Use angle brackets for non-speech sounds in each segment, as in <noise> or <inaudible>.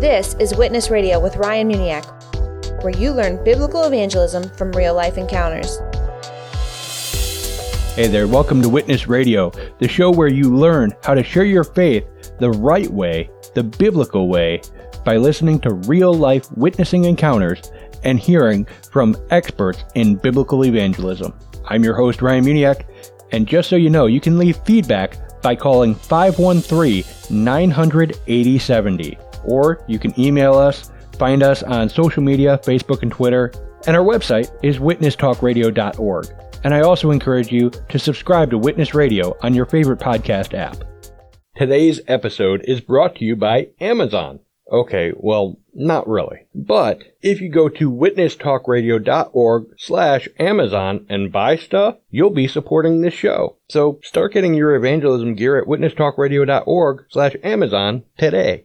This is Witness Radio with Ryan Muniak, where you learn biblical evangelism from real life encounters. Hey there, welcome to Witness Radio, the show where you learn how to share your faith the right way, the biblical way, by listening to real life witnessing encounters and hearing from experts in biblical evangelism. I'm your host, Ryan Muniak, and just so you know, you can leave feedback by calling 513 900 8070, or you can email us, find us on social media, Facebook and Twitter, and our website is witnesstalkradio.org. And I also encourage you to subscribe to Witness Radio on your favorite podcast app. Today's episode is brought to you by Amazon. Okay, well, not really. But if you go to witnesstalkradio.org slash Amazon and buy stuff, you'll be supporting this show. So start getting your evangelism gear at witnesstalkradio.org slash Amazon today.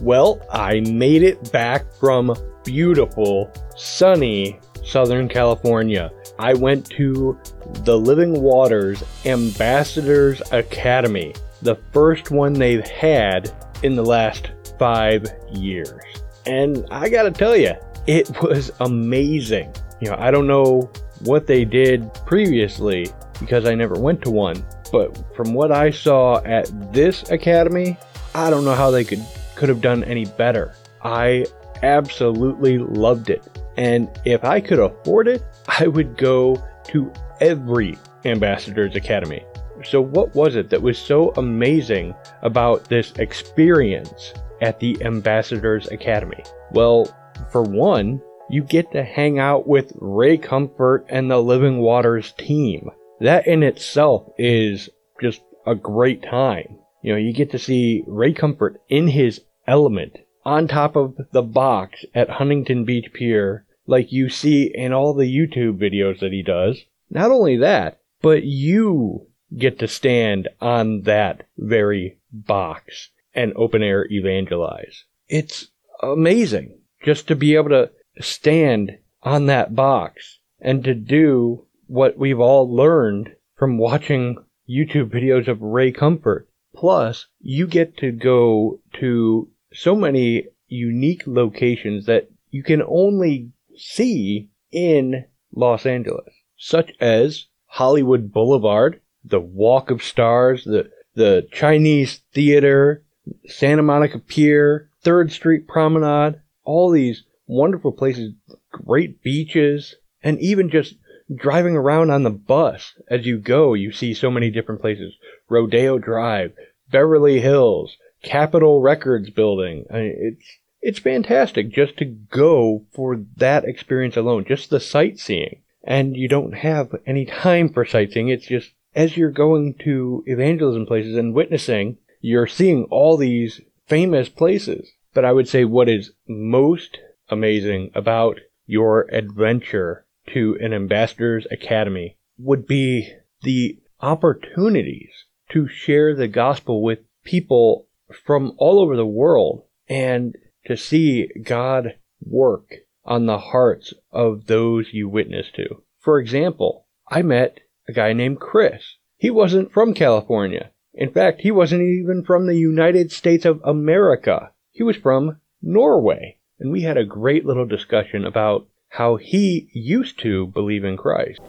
Well, I made it back from beautiful, sunny Southern California. I went to the Living Waters Ambassadors Academy, the first one they've had in the last five years. And I gotta tell you, it <laughs> was amazing. You know, I don't know what they did previously because I never went to one, but from what I saw at this academy, I don't know how they could could have done any better. I absolutely loved it. And if I could afford it, I would go to every Ambassadors Academy. So, what was it that was so amazing about this experience at the Ambassadors Academy? Well, for one, you get to hang out with Ray Comfort and the Living Waters team. That in itself is just a great time. You know, you get to see Ray Comfort in his element on top of the box at Huntington Beach Pier, like you see in all the YouTube videos that he does. Not only that, but you get to stand on that very box and open air evangelize. It's amazing just to be able to stand on that box and to do what we've all learned from watching YouTube videos of Ray Comfort. Plus, you get to go to so many unique locations that you can only see in Los Angeles, such as Hollywood Boulevard, the Walk of Stars, the, the Chinese Theater, Santa Monica Pier, Third Street Promenade, all these wonderful places, great beaches, and even just driving around on the bus as you go, you see so many different places. Rodeo Drive, Beverly Hills, Capitol Records building. I mean, it's it's fantastic just to go for that experience alone, just the sightseeing. And you don't have any time for sightseeing. It's just as you're going to evangelism places and witnessing, you're seeing all these famous places. But I would say what is most amazing about your adventure to an ambassador's academy would be the opportunities to share the gospel with people from all over the world and to see God work on the hearts of those you witness to. For example, I met a guy named Chris. He wasn't from California. In fact, he wasn't even from the United States of America. He was from Norway. And we had a great little discussion about how he used to believe in Christ.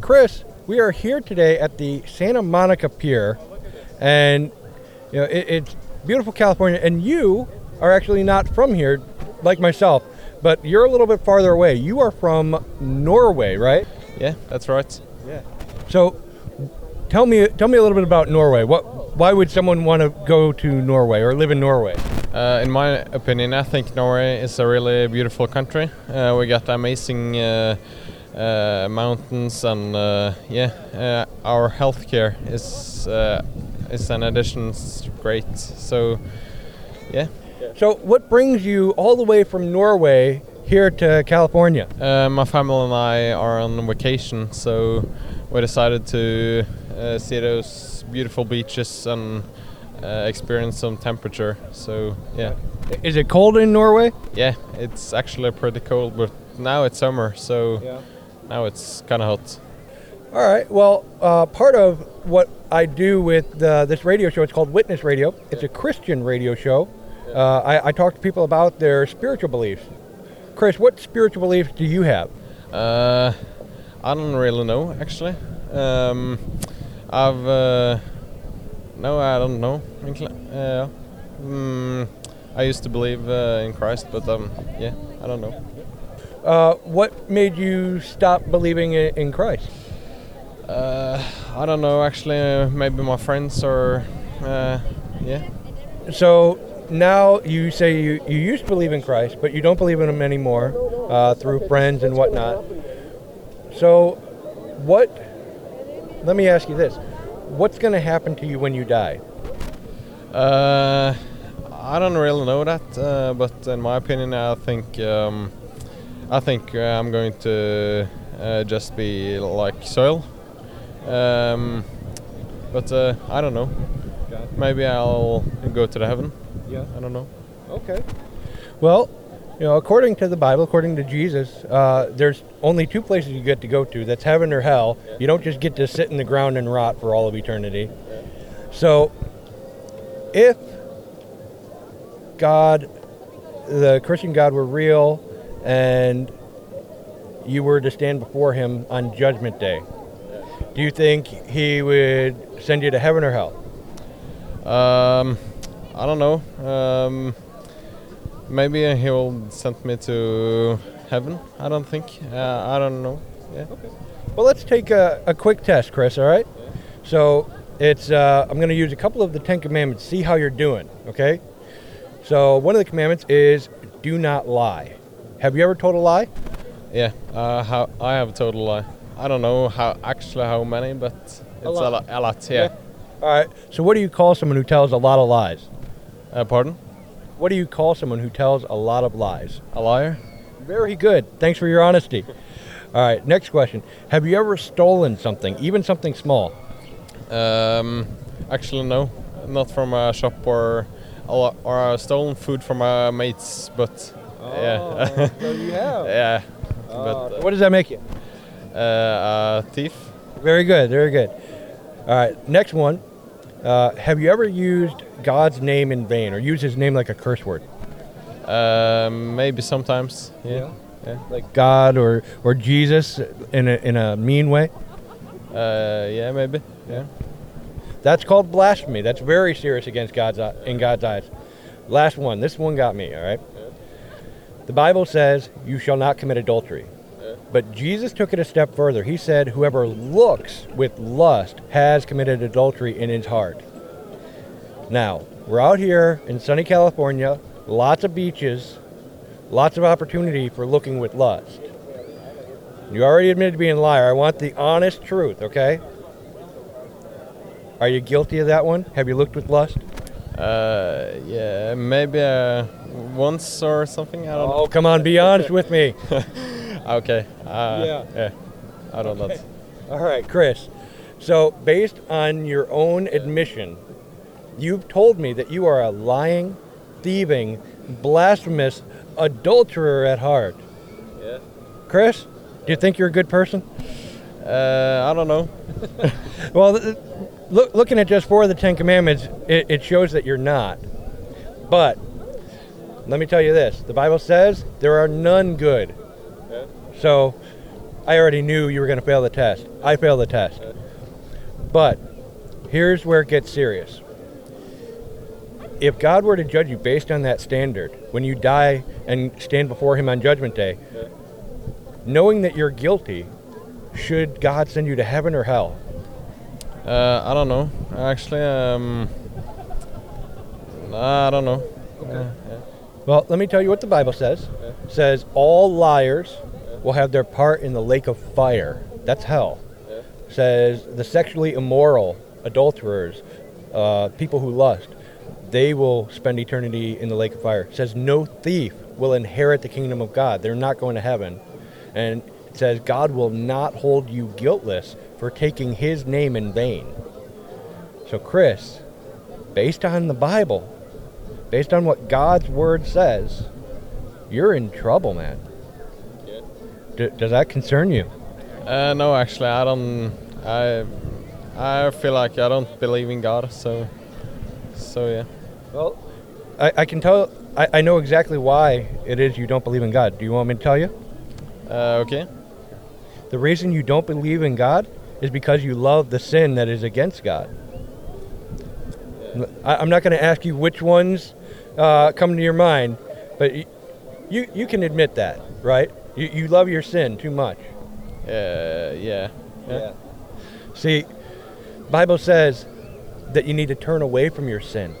Chris, we are here today at the Santa Monica Pier, and you know it, it's beautiful California, and you are actually not from here, like myself, but you're a little bit farther away. You are from Norway, right? Yeah, that's right. Yeah. So, tell me, tell me a little bit about Norway. What, why would someone want to go to Norway or live in Norway? Uh, in my opinion, I think Norway is a really beautiful country. Uh, we got amazing uh, uh mountains, and uh, yeah, uh, our healthcare is is an addition It's great. So, yeah. So, what brings you all the way from Norway here to California? Uh, my family and I are on vacation, so we decided to uh, see those beautiful beaches and uh, experience some temperature. So, yeah. Is it cold in Norway? Yeah, it's actually pretty cold, but now it's summer, so yeah. now it's kind of hot. All right. Well, uh, part of what I do with uh, this radio show, it's called Witness Radio. It's a Christian radio show Uh, I, I talk to people about their spiritual beliefs. Chris, what spiritual beliefs do you have? Uh, I don't really know actually. Um, I've uh, no, I don't know. Uh, mm, I used to believe uh, in Christ, but um, yeah, I don't know. Uh, what made you stop believing in Christ? Uh, I don't know actually. Uh, maybe my friends or uh, yeah. So now you say you, you used to believe in Christ, but you don't believe in him anymore uh, through friends and whatnot. So, what? Let me ask you this: What's going to happen to you when you die? Uh, I don't really know that, uh, but in my opinion, I think um, I think uh, I'm going to uh, just be like soil. Um, but uh, I don't know. Maybe I'll go to the heaven. Yeah. I don't know. Okay. Well, you know, according to the Bible, according to Jesus, uh, there's only two places you get to go to. That's heaven or hell. You don't just get to sit in the ground and rot for all of eternity. So, if God, the Christian God, were real, and you were to stand before Him on Judgment Day, do you think He would send you to heaven or hell? Um, I don't know. Um, maybe he will send me to heaven. I don't think. Uh, I don't know. Yeah. Okay. Well, let's take a, a quick test, Chris. All right. So it's uh, I'm going to use a couple of the Ten Commandments. See how you're doing. Okay. So one of the commandments is do not lie. Have you ever told a lie? Yeah, uh, how I have told a total lie. I don't know how actually how many, but it's a lot. lot. A lot, yeah. All right. So what do you call someone who tells a lot of lies? Uh, pardon? What do you call someone who tells a lot of lies? A liar? Very good. Thanks for your honesty. <laughs> All right. Next question. Have you ever stolen something, even something small? Um, actually, no, not from a shop or a or uh, stolen food from my mates, but yeah, <laughs> so you have. <laughs> yeah. Uh, but what does that make you? Uh, a thief? Very good, very good. All right, next one. Uh, have you ever used God's name in vain or used his name like a curse word? Um, maybe sometimes. Yeah. Yeah. Like God or, or Jesus in a, in a mean way? Uh, yeah, maybe. Yeah. That's called blasphemy. That's very serious against God's eye- in God's eyes. Last one. This one got me, all right? The Bible says, You shall not commit adultery. But Jesus took it a step further. He said, Whoever looks with lust has committed adultery in his heart. Now, we're out here in sunny California, lots of beaches, lots of opportunity for looking with lust. You already admitted to being a liar. I want the honest truth, okay? Are you guilty of that one? Have you looked with lust? Uh, yeah, maybe uh, once or something. I don't Oh, come on, be honest with me. <laughs> Okay. Uh, Yeah. Yeah. I don't know. All right, Chris. So, based on your own admission, you've told me that you are a lying, thieving, blasphemous adulterer at heart. Yeah. Chris, do you think you're a good person? Uh, I don't know. <laughs> Well, th- look, looking at just four of the Ten Commandments, it, it shows that you're not. But let me tell you this: the Bible says there are none good. Yeah. So I already knew you were going to fail the test. I failed the test. But here's where it gets serious. If God were to judge you based on that standard, when you die and stand before Him on Judgment Day, knowing that you're guilty, should God send you to heaven or hell? Uh, I don't know. Actually, um, I don't know. Uh, yeah. Well, let me tell you what the Bible says. It says all liars will have their part in the lake of fire. That's hell. It says the sexually immoral, adulterers, uh, people who lust, they will spend eternity in the lake of fire. Says no thief will inherit the kingdom of God. They're not going to heaven. And it says God will not hold you guiltless for taking his name in vain. So, Chris, based on the Bible, based on what God's word says, you're in trouble, man. D- does that concern you? Uh, no, actually, I don't. I I feel like I don't believe in God. So, so yeah. Well, I, I can tell. I, I know exactly why it is you don't believe in God. Do you want me to tell you? Uh, okay. The reason you don't believe in God is because you love the sin that is against God. I, I'm not going to ask you which ones uh, come to your mind, but y- you you can admit that, right? You, you love your sin too much. Uh, yeah. Yeah. See, Bible says that you need to turn away from your sin,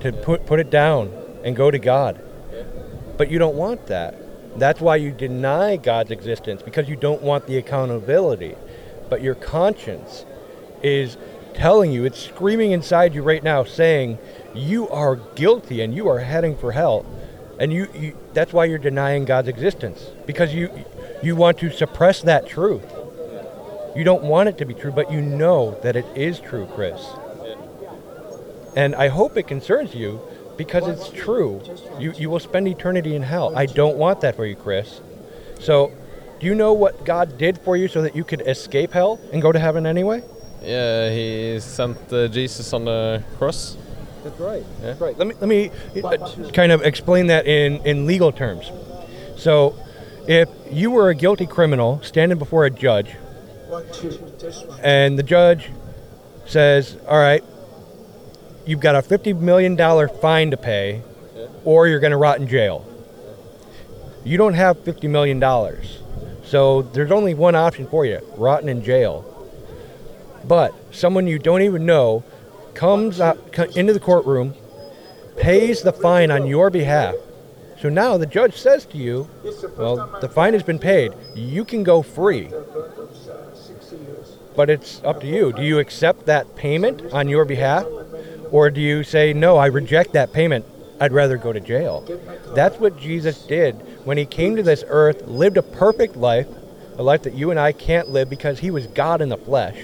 to put put it down and go to God. But you don't want that. That's why you deny God's existence because you don't want the accountability. But your conscience is telling you, it's screaming inside you right now saying you are guilty and you are heading for hell. And you, you that's why you're denying God's existence because you you want to suppress that truth. You don't want it to be true, but you know that it is true, Chris. And I hope it concerns you because it's true. You, you will spend eternity in hell. I don't want that for you, Chris. So, do you know what God did for you so that you could escape hell and go to heaven anyway? Yeah, he sent uh, Jesus on the cross. That's right. That's right. Let me let me uh, kind of explain that in in legal terms. So, if you were a guilty criminal standing before a judge, and the judge says, "All right, you've got a fifty million dollar fine to pay, or you're going to rot in jail." You don't have fifty million dollars, so there's only one option for you: rotting in jail. But someone you don't even know comes co- into the courtroom, pays the fine on your behalf. So now the judge says to you, "Well, the fine has been paid. You can go free." But it's up to you. Do you accept that payment on your behalf? Or do you say, no, I reject that payment. I'd rather go to jail? That's what Jesus did when he came to this earth, lived a perfect life, a life that you and I can't live because he was God in the flesh.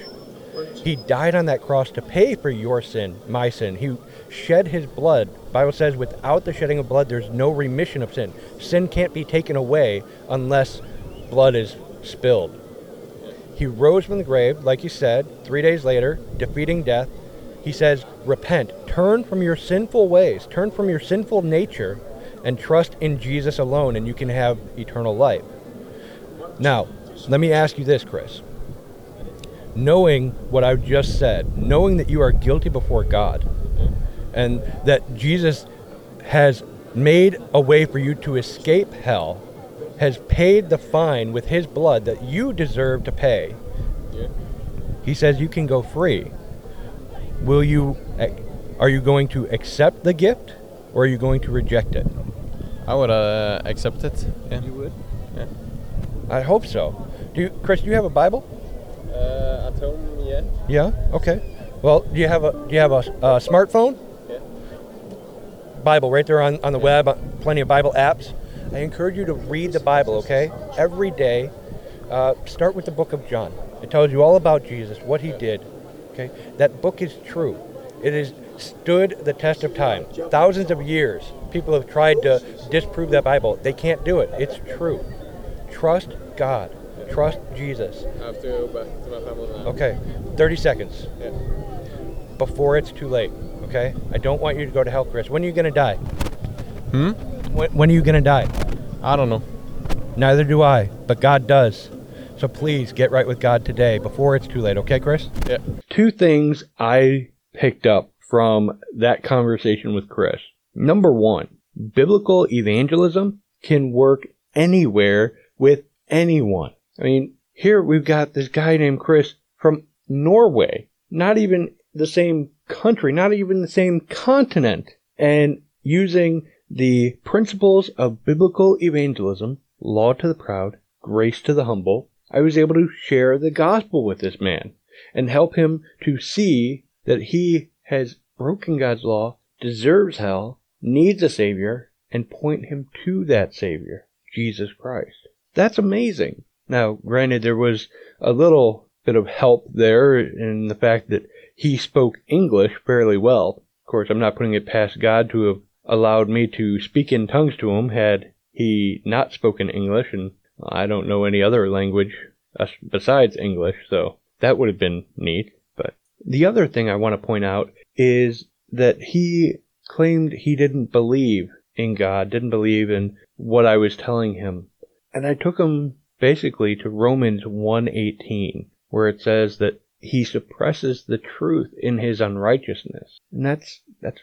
He died on that cross to pay for your sin, my sin. He shed his blood. Bible says without the shedding of blood there's no remission of sin. Sin can't be taken away unless blood is spilled. He rose from the grave, like you said, three days later, defeating death. He says, Repent, turn from your sinful ways, turn from your sinful nature, and trust in Jesus alone, and you can have eternal life. Now, let me ask you this, Chris. Knowing what I've just said, knowing that you are guilty before God, and that Jesus has made a way for you to escape hell, has paid the fine with his blood that you deserve to pay. He says you can go free. Will you are you going to accept the gift or are you going to reject it? I would uh, accept it. Yeah. would? Yeah. I hope so. Do you, Chris, do you have a Bible? Uh, at home, yeah. Yeah. Okay. Well, do you have a do you have a, a smartphone? Yeah. Bible right there on, on the web, uh, plenty of Bible apps. I encourage you to read the Bible, okay? Every day. Uh, start with the book of John. It tells you all about Jesus, what he did. Okay? That book is true. It has stood the test of time. Thousands of years, people have tried to disprove that Bible. They can't do it. It's true. Trust God. Trust Jesus. I have to go back to my family now. Okay, 30 seconds. Yeah. Before it's too late, okay? I don't want you to go to hell, Chris. When are you going to die? Hmm? When, when are you going to die? I don't know. Neither do I, but God does. So please get right with God today before it's too late, okay, Chris? Yeah. two things I picked up from that conversation with Chris. Number one, biblical evangelism can work anywhere with anyone. I mean, here we've got this guy named Chris from Norway, not even the same country, not even the same continent, and using the principles of biblical evangelism, law to the proud, grace to the humble, I was able to share the gospel with this man and help him to see that he has broken God's law, deserves hell, needs a Savior, and point him to that Savior, Jesus Christ. That's amazing. Now, granted, there was a little bit of help there in the fact that he spoke English fairly well. Of course, I'm not putting it past God to have allowed me to speak in tongues to him had he not spoken English, and I don't know any other language besides English, so that would have been neat. But the other thing I want to point out is that he claimed he didn't believe in God, didn't believe in what I was telling him. And I took him basically to Romans 1:18 where it says that he suppresses the truth in his unrighteousness. And that's that's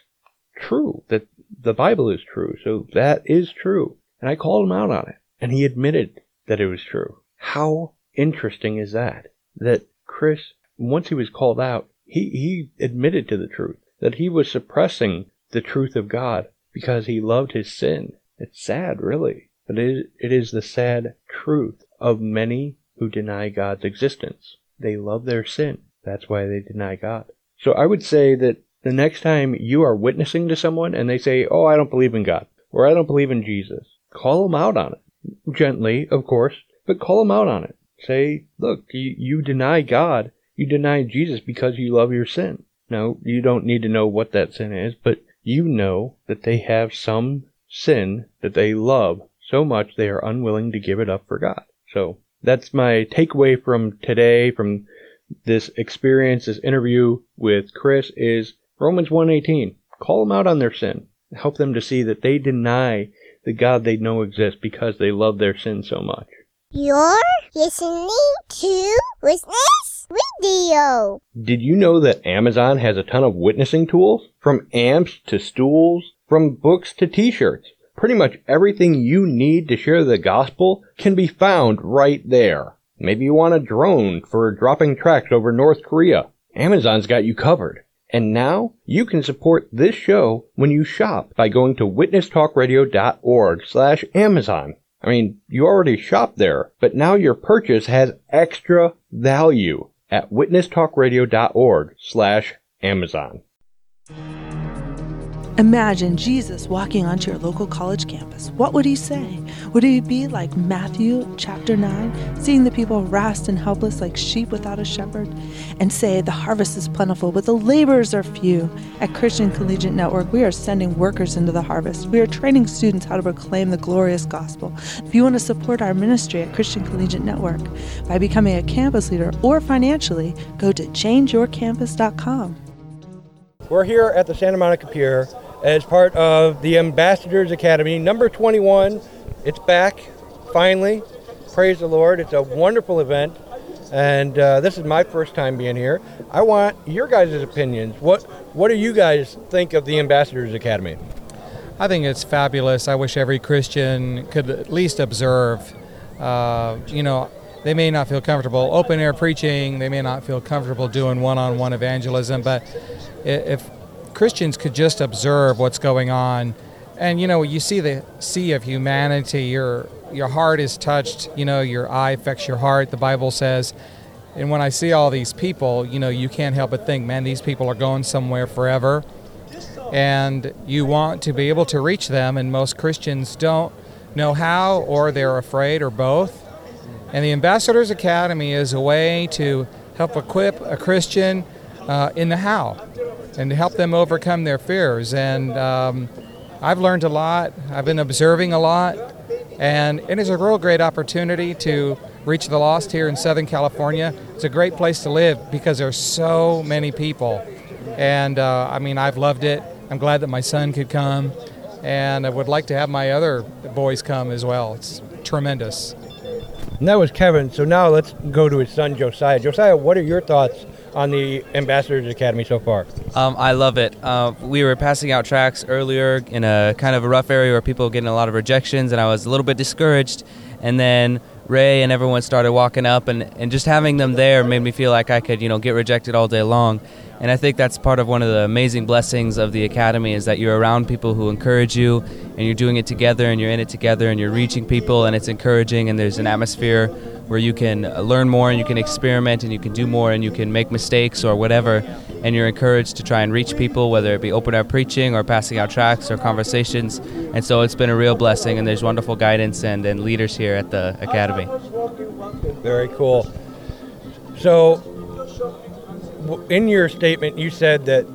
true. That the Bible is true. So that is true. And I called him out on it. And he admitted that it was true. How interesting is that? That Chris, once he was called out, he, he admitted to the truth. That he was suppressing the truth of God because he loved his sin. It's sad, really. But it, it is the sad truth of many who deny God's existence. They love their sin. That's why they deny God. So I would say that the next time you are witnessing to someone and they say, Oh, I don't believe in God, or I don't believe in Jesus, call them out on it. Gently, of course, but call them out on it. Say, Look, you, you deny God, you deny Jesus because you love your sin. No, you don't need to know what that sin is, but you know that they have some sin that they love so much they are unwilling to give it up for God. So that's my takeaway from today, from this experience, this interview with Chris is Romans 1:18. Call them out on their sin. Help them to see that they deny the God they know exists because they love their sin so much. You're listening to Witness Radio. Did you know that Amazon has a ton of witnessing tools? From amps to stools, from books to t-shirts. Pretty much everything you need to share the gospel can be found right there. Maybe you want a drone for dropping tracks over North Korea. Amazon's got you covered. And now you can support this show when you shop by going to witnesstalkradio.org slash Amazon. I mean, you already shop there, but now your purchase has extra value at witnesstalkradio.org slash Amazon. Imagine Jesus walking onto your local college campus. What would he say? Would he be like Matthew chapter 9, seeing the people harassed and helpless like sheep without a shepherd, and say, The harvest is plentiful, but the laborers are few? At Christian Collegiate Network, we are sending workers into the harvest. We are training students how to proclaim the glorious gospel. If you want to support our ministry at Christian Collegiate Network by becoming a campus leader or financially, go to changeyourcampus.com. We're here at the Santa Monica Pier as part of the Ambassadors Academy, number 21. It's back, finally. Praise the Lord. It's a wonderful event. And uh, this is my first time being here. I want your guys' opinions. What What do you guys think of the Ambassadors Academy? I think it's fabulous. I wish every Christian could at least observe. Uh, you know, they may not feel comfortable open air preaching, they may not feel comfortable doing one on one evangelism, but if Christians could just observe what's going on, and you know, you see the sea of humanity, your your heart is touched. You know, your eye affects your heart. The Bible says, and when I see all these people, you know, you can't help but think, man, these people are going somewhere forever, and you want to be able to reach them, and most Christians don't know how, or they're afraid, or both. And the Ambassadors Academy is a way to help equip a Christian uh, in the how and help them overcome their fears. And um, I've learned a lot. I've been observing a lot, and it is a real great opportunity to reach the lost here in Southern California. It's a great place to live because there's so many people, and uh, I mean I've loved it. I'm glad that my son could come, and I would like to have my other boys come as well. It's tremendous. And that was Kevin. So now let's go to his son Josiah. Josiah, what are your thoughts on the Ambassadors Academy so far? Um, I love it. Uh, we were passing out tracks earlier in a kind of a rough area where people were getting a lot of rejections, and I was a little bit discouraged. And then Ray and everyone started walking up, and, and just having them there made me feel like I could, you know, get rejected all day long. And I think that's part of one of the amazing blessings of the academy is that you're around people who encourage you, and you're doing it together, and you're in it together, and you're reaching people, and it's encouraging, and there's an atmosphere where you can uh, learn more, and you can experiment, and you can do more, and you can make mistakes or whatever, and you're encouraged to try and reach people, whether it be open air preaching or passing out tracks or conversations. And so it's been a real blessing, and there's wonderful guidance and, and leaders here at the academy. Very cool. So, in your statement, you said that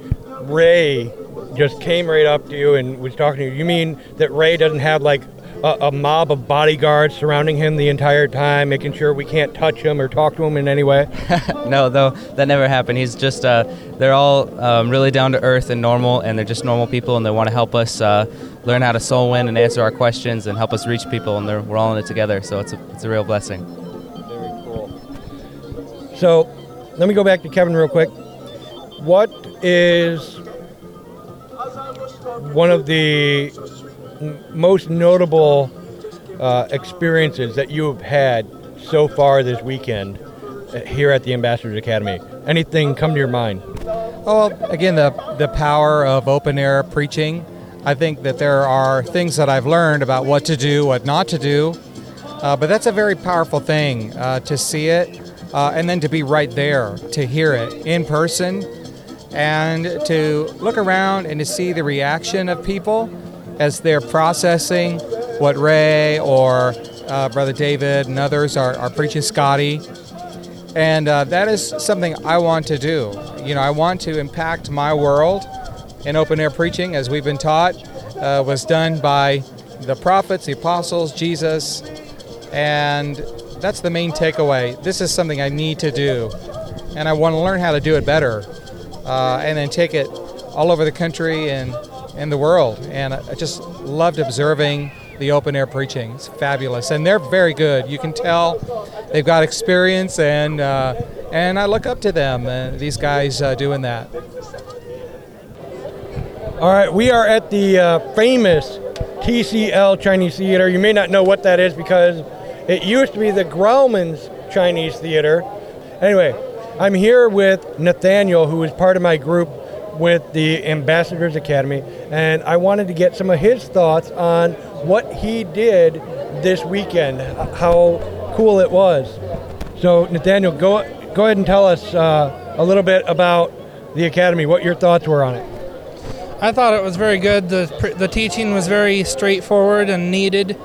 Ray just came right up to you and was talking to you. You mean that Ray doesn't have like a, a mob of bodyguards surrounding him the entire time, making sure we can't touch him or talk to him in any way? <laughs> no, though that never happened. He's just uh, they're all um, really down to earth and normal, and they're just normal people, and they want to help us uh, learn how to soul win and answer our questions and help us reach people, and they're, we're all in it together. So it's a it's a real blessing. Very cool. So, let me go back to Kevin real quick. What is one of the most notable uh, experiences that you have had so far this weekend uh, here at the Ambassadors Academy? Anything come to your mind? Oh, again, the, the power of open air preaching. I think that there are things that I've learned about what to do, what not to do, uh, but that's a very powerful thing uh, to see it uh, and then to be right there, to hear it in person, and to look around and to see the reaction of people as they're processing what Ray or uh, Brother David and others are, are preaching, Scotty. And uh, that is something I want to do. You know, I want to impact my world in open air preaching, as we've been taught, uh, was done by the prophets, the apostles, Jesus, and that's the main takeaway. This is something I need to do, and I want to learn how to do it better, uh, and then take it all over the country and in the world. And I just loved observing the open air preaching. It's fabulous, and they're very good. You can tell they've got experience, and uh, and I look up to them. Uh, these guys uh, doing that. All right, we are at the uh, famous TCL Chinese Theater. You may not know what that is because it used to be the Grauman's Chinese Theater. Anyway, I'm here with Nathaniel, who is part of my group with the Ambassadors Academy, and I wanted to get some of his thoughts on what he did this weekend, how cool it was. So, Nathaniel, go go ahead and tell us uh, a little bit about the academy, what your thoughts were on it. I thought it was very good. The the teaching was very straightforward and needed,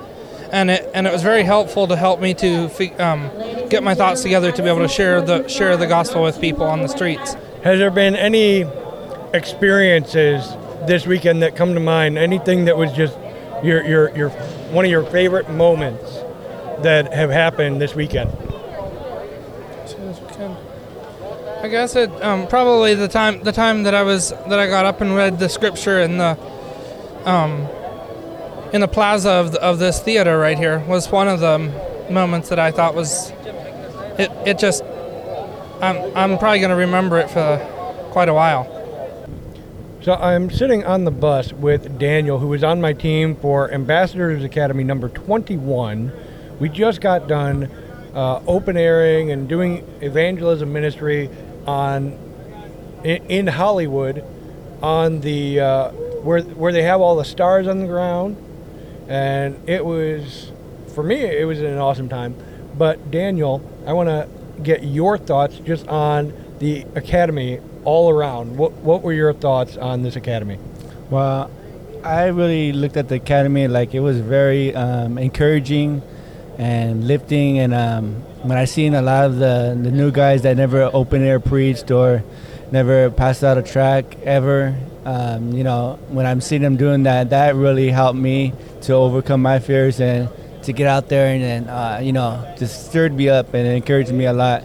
and it and it was very helpful to help me to um, get my thoughts together to be able to share the share the gospel with people on the streets. Has there been any experiences this weekend that come to mind? Anything that was just your your your one of your favorite moments that have happened this weekend? I guess it um, probably the time the time that I was that I got up and read the scripture and the um, in the plaza of, the, of this theater right here was one of the moments that I thought was it it just I'm I'm probably going to remember it for quite a while. So I'm sitting on the bus with Daniel, who was on my team for Ambassadors Academy number 21. We just got done uh, open airing and doing evangelism ministry on in, in Hollywood on the uh, where where they have all the stars on the ground, and it was for me it was an awesome time. But Daniel, I want to get your thoughts just on the academy all around. What what were your thoughts on this academy? Well, I really looked at the academy like it was very um, encouraging and lifting. And um, when I seen a lot of the, the new guys that never open air preached or never passed out a track ever, um, you know, when I'm seeing them doing that, that really helped me to overcome my fears and to get out there and, and uh, you know, just stirred me up and encouraged me a lot.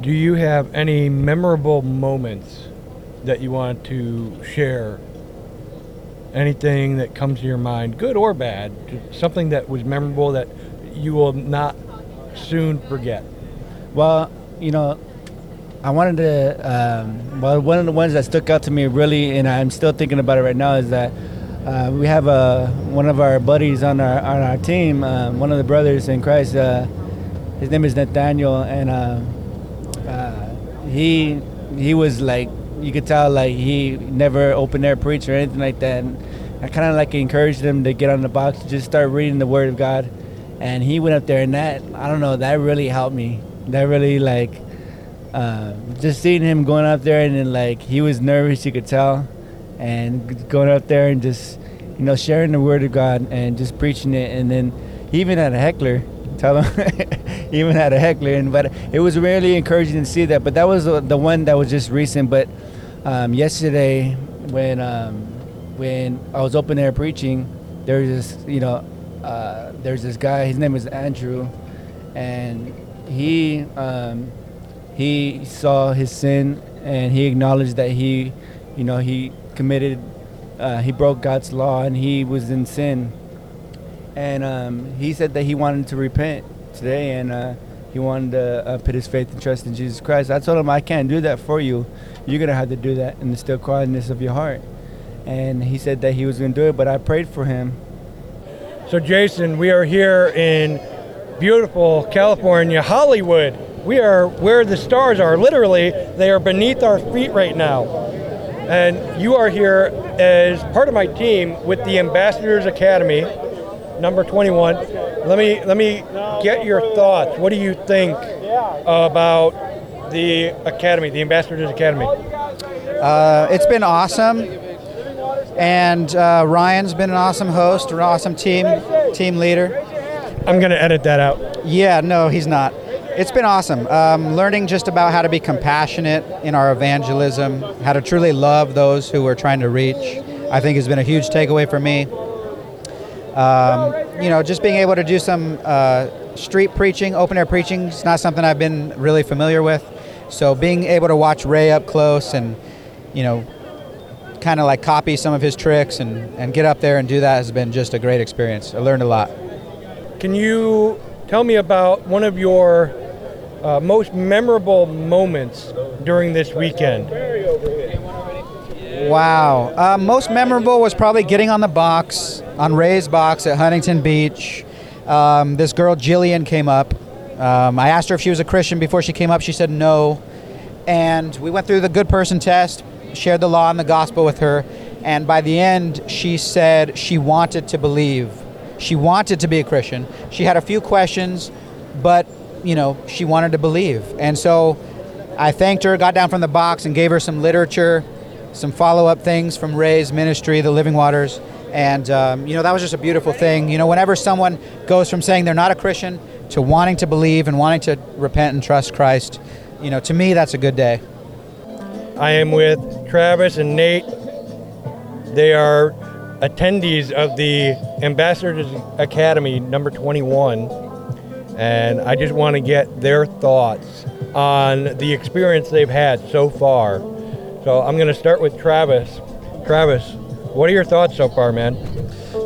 Do you have any memorable moments that you want to share? Anything that comes to your mind, good or bad, something that was memorable that you will not soon forget? Well, you know, I wanted to. Um, well, one of the ones that stuck out to me really, and I'm still thinking about it right now, is that uh, we have a one of our buddies on our on our team, um, one of the brothers in Christ. Uh, his name is Nathaniel, and uh, uh, he he was like you could tell like he never open air preached or anything like that. And I kind of like encouraged him to get on the box, just start reading the Word of God, and he went up there, and that I don't know, that really helped me. That really like uh, just seeing him going up there, and then like he was nervous, you could tell, and going up there and just you know sharing the Word of God and just preaching it, and then he even had a heckler. <laughs> Tell him, he even had a heckler, and but it was really encouraging to see that. But that was the, one that was just recent. But um, yesterday, when um, when I was open air preaching, there was this, you know, uh, there's this guy. His name is Andrew, and he um, he saw his sin and he acknowledged that he, you know, he committed, uh, he broke God's law and he was in sin. And um, he said that he wanted to repent today and uh, he wanted to uh, put his faith and trust in Jesus Christ. I told him, I can't do that for you. You're going to have to do that in the still quietness of your heart. And he said that he was going to do it, but I prayed for him. So, Jason, we are here in beautiful California, Hollywood. We are where the stars are. Literally, they are beneath our feet right now. And you are here as part of my team with the Ambassadors Academy, number 21. Let me let me get your thoughts. What do you think about the academy, the Ambassadors Academy? Uh, it's been awesome, and uh, Ryan's been an awesome host, an awesome team team leader. I'm going to edit that out. Yeah, no, he's not. It's been awesome. Um, learning just about how to be compassionate in our evangelism, how to truly love those who we're trying to reach, I think has been a huge takeaway for me. Um, you know, just being able to do some uh, street preaching, open air preaching, is not something I've been really familiar with. So being able to watch Ray up close and, you know, kind of like copy some of his tricks and, and get up there and do that has been just a great experience. I learned a lot. Can you tell me about one of your uh, most memorable moments during this weekend? Wow. Uh, most memorable was probably getting on the box, on Ray's box at Huntington Beach. Um, this girl, Jillian, came up. Um, I asked her if she was a Christian before she came up. She said no. And we went through the good person test, shared the law and the gospel with her. And by the end, she said she wanted to believe. She wanted to be a Christian. She had a few questions, but, you know, she wanted to believe. And so I thanked her, got down from the box, and gave her some literature, some follow up things from Ray's ministry, the Living Waters. And, um, you know, that was just a beautiful thing. You know, whenever someone goes from saying they're not a Christian to wanting to believe and wanting to repent and trust Christ, you know, to me, that's a good day. I am with Travis and Nate. They are attendees of the Ambassadors Academy number 21. And I just want to get their thoughts on the experience they've had so far. So I'm going to start with Travis. Travis, what are your thoughts so far, man?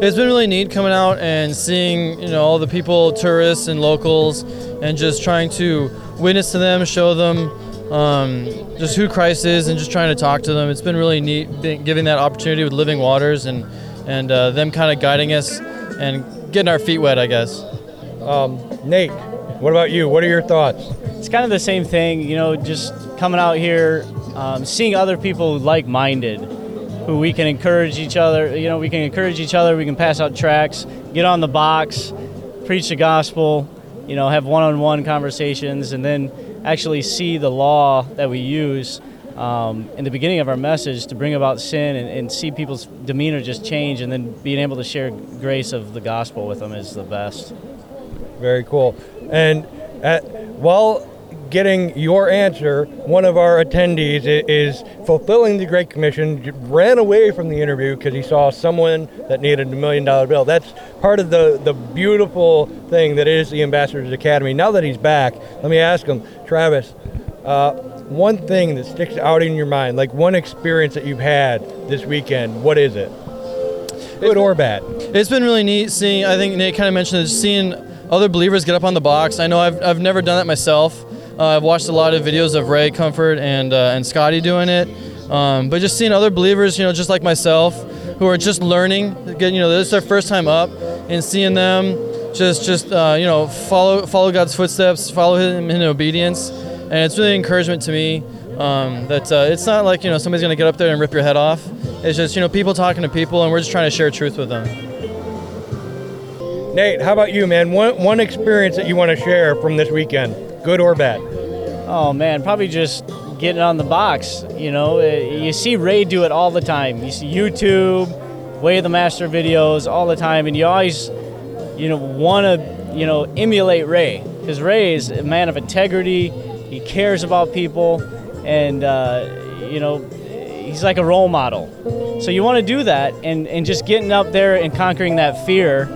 It's been really neat coming out and seeing, you know, all the people, tourists and locals, and just trying to witness to them, show them um, just who Christ is, and just trying to talk to them. It's been really neat being, giving that opportunity with Living Waters and and uh, them kind of guiding us and getting our feet wet, I guess. Um, Nate, what about you? What are your thoughts? It's kind of the same thing, you know, just coming out here, um, seeing other people like-minded, who we can encourage each other. You know, we can encourage each other. We can pass out tracks, get on the box, preach the gospel. You know, have one-on-one conversations, and then actually see the law that we use um, in the beginning of our message to bring about sin and, and, see people's demeanor just change, and then being able to share grace of the gospel with them is the best. Very cool. And at, while getting your answer, one of our attendees is fulfilling the Great Commission, ran away from the interview because he saw someone that needed a million dollar bill. That's part of the, the beautiful thing that is the Ambassadors Academy. Now that he's back, let me ask him, Travis, uh, one thing that sticks out in your mind, like one experience that you've had this weekend, what is it? Good or bad? It's been really neat seeing, I think Nate kind of mentioned it, seeing other believers get up on the box. I know I've, I've never done that myself. Uh, I've watched a lot of videos of Ray Comfort and, uh, and Scotty doing it. Um, but just seeing other believers, you know, just like myself, who are just learning, getting, you know, this is their first time up, and seeing them just, just uh, you know, follow, follow God's footsteps, follow Him in obedience and it's really encouragement to me um, that uh, it's not like you know somebody's gonna get up there and rip your head off. It's just you know people talking to people, and we're just trying to share truth with them. Nate, how about you, man? One one experience that you want to share from this weekend, good or bad? Oh man, probably just getting on the box. You know, uh, you see Ray do it all the time. You see YouTube, Way of the Master videos all the time, and you always, you know, want to you know emulate Ray because Ray is a man of integrity he cares about people, and uh, you know, he's like a role model. So you want to do that, and, and just getting up there and conquering that fear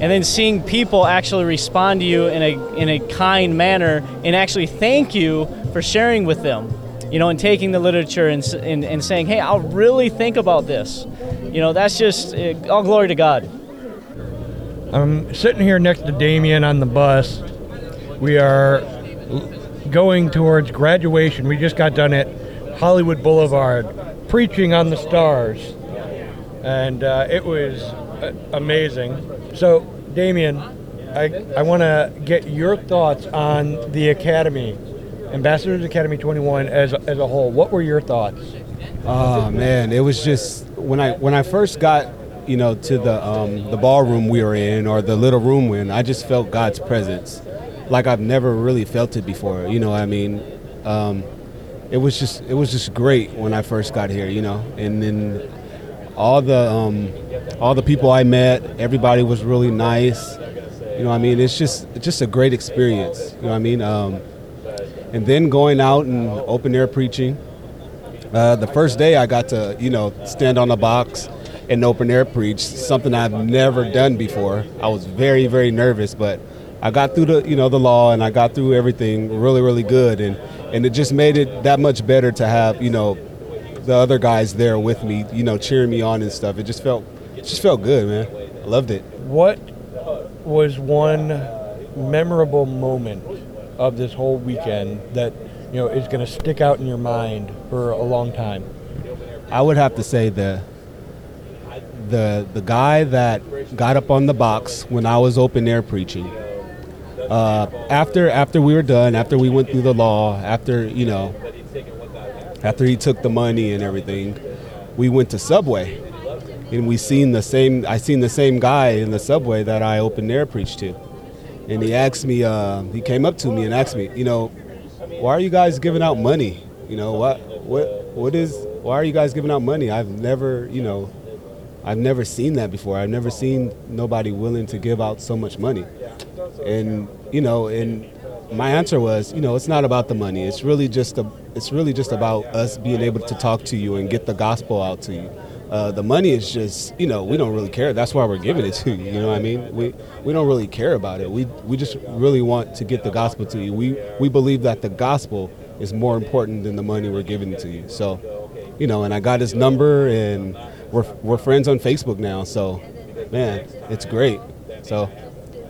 and then seeing people actually respond to you in a in a kind manner and actually thank you for sharing with them you know and taking the literature and, and, and saying hey i'll really think about this you know that's just uh, all glory to god I'm sitting here next to Damien on the bus. We are going towards graduation. We just got done at Hollywood Boulevard preaching on the stars, and uh, it was amazing. So, Damien, I, I want to get your thoughts on the Academy, Ambassadors Academy 21 as, as a whole. What were your thoughts? Oh man, it was just when I when I first got you know to the um, the ballroom we were in or the little room we're in, I just felt God's presence like I've never really felt it before. You know, I mean, um, it was just it was just great when I first got here. You know, and then all the um, all the people I met, everybody was really nice. You know, I mean, it's just it's just a great experience. You know, what I mean, um, and then going out and open air preaching. Uh, the first day I got to, you know, stand on a box and open air preach, something I've never done before. I was very, very nervous, but I got through the, you know, the law and I got through everything really, really good, and and it just made it that much better to have, you know, the other guys there with me, you know, cheering me on and stuff. It just felt, it just felt good, man. I loved it. What was one memorable moment of this whole weekend that you know is going to stick out in your mind for a long time? I would have to say the the the guy that got up on the box when I was open air preaching. Uh, after after we were done, after we went through the law, after you know, after he took the money and everything, we went to Subway, and we seen the same. I seen the same guy in the Subway that I open air preached to, and he asked me. Uh, he came up to me and asked me, you know, why are you guys giving out money? You know what what what is why are you guys giving out money? I've never you know I've never seen that before. I've never seen nobody willing to give out so much money. And you know, and my answer was, you know, it's not about the money. It's really just a, it's really just about us being able to talk to you and get the gospel out to you. Uh, the money is just, you know, we don't really care. That's why we're giving it to you. You know what I mean? We we don't really care about it. We we just really want to get the gospel to you. We we believe that the gospel is more important than the money we're giving to you. So, you know, and I got his number, and we're we're friends on Facebook now. So, man, it's great. So,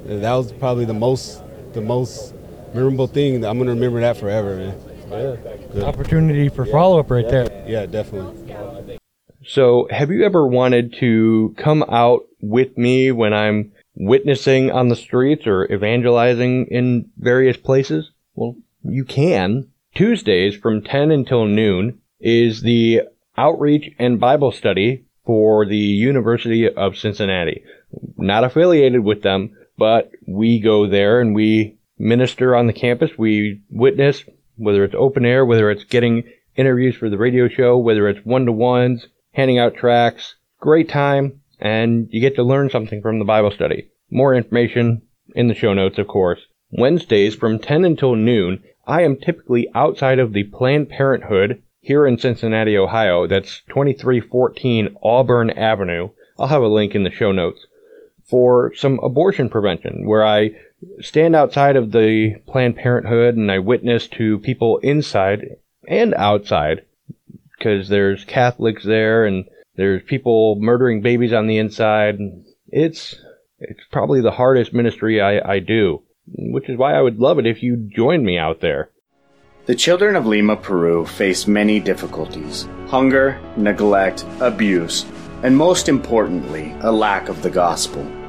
that was probably the most the most memorable thing. I'm gonna remember that forever, man. Yeah, Good. Opportunity for follow up right there. Yeah, definitely. So, have you ever wanted to come out with me when I'm witnessing on the streets or evangelizing in various places? Well, you can. Tuesdays from 10 until noon is the outreach and Bible study for the University of Cincinnati. Not affiliated with them, but we go there and we minister on the campus. We witness, whether it's open air, whether it's getting interviews for the radio show, whether it's one to ones, handing out tracts. Great time, and you get to learn something from the Bible study. More information in the show notes, of course. Wednesdays from 10 until noon, I am typically outside of the Planned Parenthood here in Cincinnati, Ohio. That's 2314 Auburn Avenue. I'll have a link in the show notes for some abortion prevention where I stand outside of the Planned Parenthood and I witness to people inside and outside because there's Catholics there and there's people murdering babies on the inside. It's it's probably the hardest ministry I, I do, which is why I would love it if you joined me out there. The children of Lima, Peru face many difficulties hunger, neglect, abuse, and most importantly, a lack of the gospel.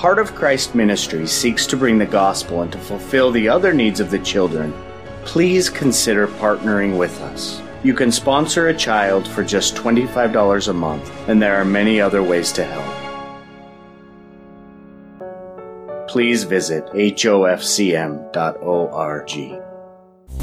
Heart of Christ Ministry seeks to bring the gospel and to fulfill the other needs of the children. Please consider partnering with us. You can sponsor a child for just $25 a month, and there are many other ways to help. Please visit hofcm.org.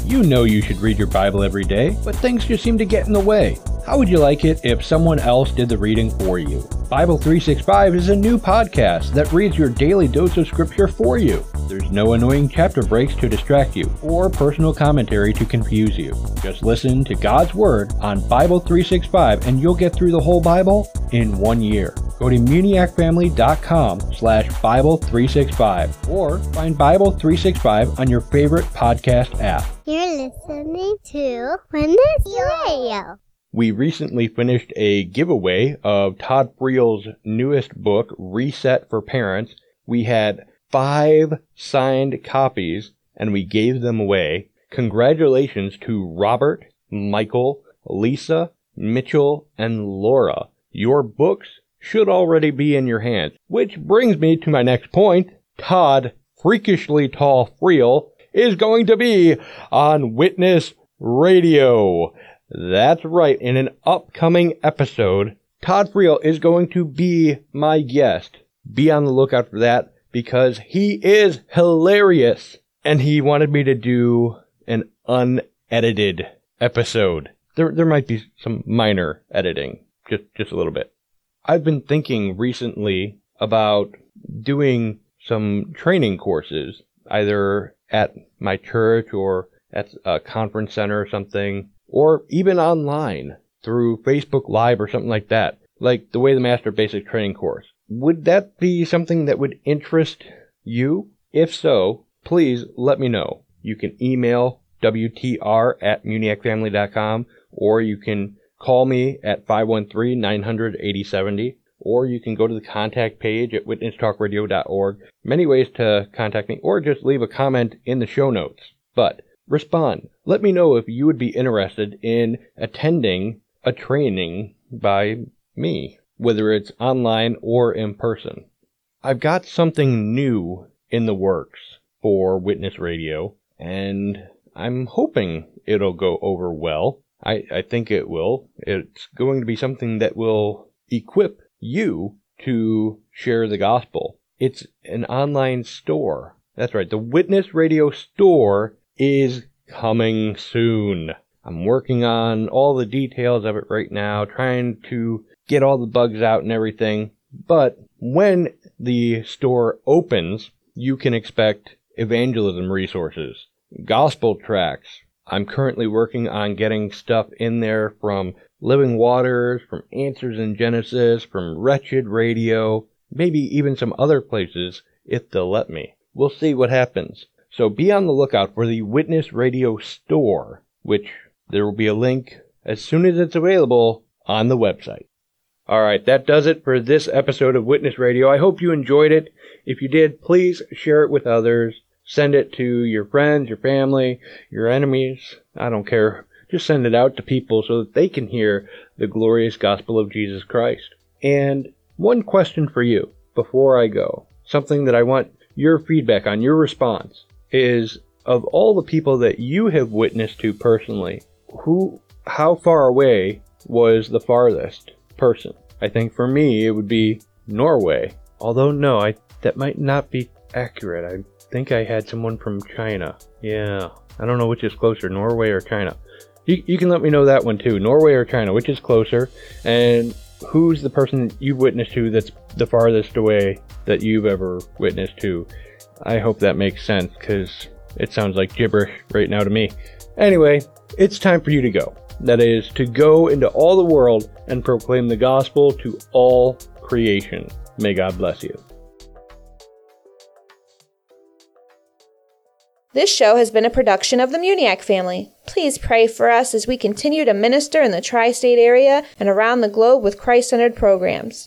You know you should read your Bible every day, but things just seem to get in the way. How would you like it if someone else did the reading for you? Bible 365 is a new podcast that reads your daily dose of scripture for you. There's no annoying chapter breaks to distract you or personal commentary to confuse you. Just listen to God's Word on Bible 365 and you'll get through the whole Bible in one year. go to muniacfamily.com slash Bible365 or find Bible365 on your favorite podcast app. You're listening to Witness Radio. We recently finished a giveaway of Todd Friel's newest book, Reset for Parents. We had five signed copies and we gave them away. Congratulations to Robert, Michael, Lisa, Mitchell, and Laura. Your books should already be in your hands. Which brings me to my next point. Todd, freakishly tall Friel, is going to be on Witness Radio. That's right, in an upcoming episode, Todd Friel is going to be my guest. Be on the lookout for that because he is hilarious. And he wanted me to do an unedited episode. There, there might be some minor editing, just, just a little bit. I've been thinking recently about doing some training courses, either at my church or at a conference center or something, or even online through Facebook Live or something like that, like the Way the Master Basic Training course. Would that be something that would interest you? If so, please let me know. You can email WTR at muniacfamily.com or you can call me at 513 900 8070 or you can go to the contact page at witnesstalkradio.org. Many ways to contact me or just leave a comment in the show notes. But respond. Let me know if you would be interested in attending a training by me, whether it's online or in person. I've got something new in the works for Witness Radio, and I'm hoping it'll go over well. I, I think it will. It's going to be something that will equip you to share the gospel. It's an online store. That's right. The Witness Radio store is coming soon. I'm working on all the details of it right now, trying to get all the bugs out and everything. But when the store opens, you can expect evangelism resources, gospel tracks. I'm currently working on getting stuff in there from Living Waters, from Answers in Genesis, from Wretched Radio, maybe even some other places if they'll let me. We'll see what happens. So be on the lookout for the Witness Radio store, which there will be a link as soon as it's available on the website. All right, that does it for this episode of Witness Radio. I hope you enjoyed it. If you did, please share it with others. Send it to your friends, your family, your enemies. I don't care. Just send it out to people so that they can hear the glorious gospel of Jesus Christ. And one question for you before I go, something that I want your feedback on, your response, is of all the people that you have witnessed to personally, who, how far away was the farthest person? I think for me it would be Norway. Although no, I that might not be accurate. I think I had someone from China. Yeah. I don't know which is closer, Norway or China. You, you can let me know that one too. Norway or China, which is closer? And who's the person you've witnessed to that's the farthest away that you've ever witnessed to? I hope that makes sense because it sounds like gibberish right now to me. Anyway, it's time for you to go. That is, to go into all the world and proclaim the gospel to all creation. May God bless you. This show has been a production of the Muniac family. Please pray for us as we continue to minister in the tri state area and around the globe with Christ centered programs.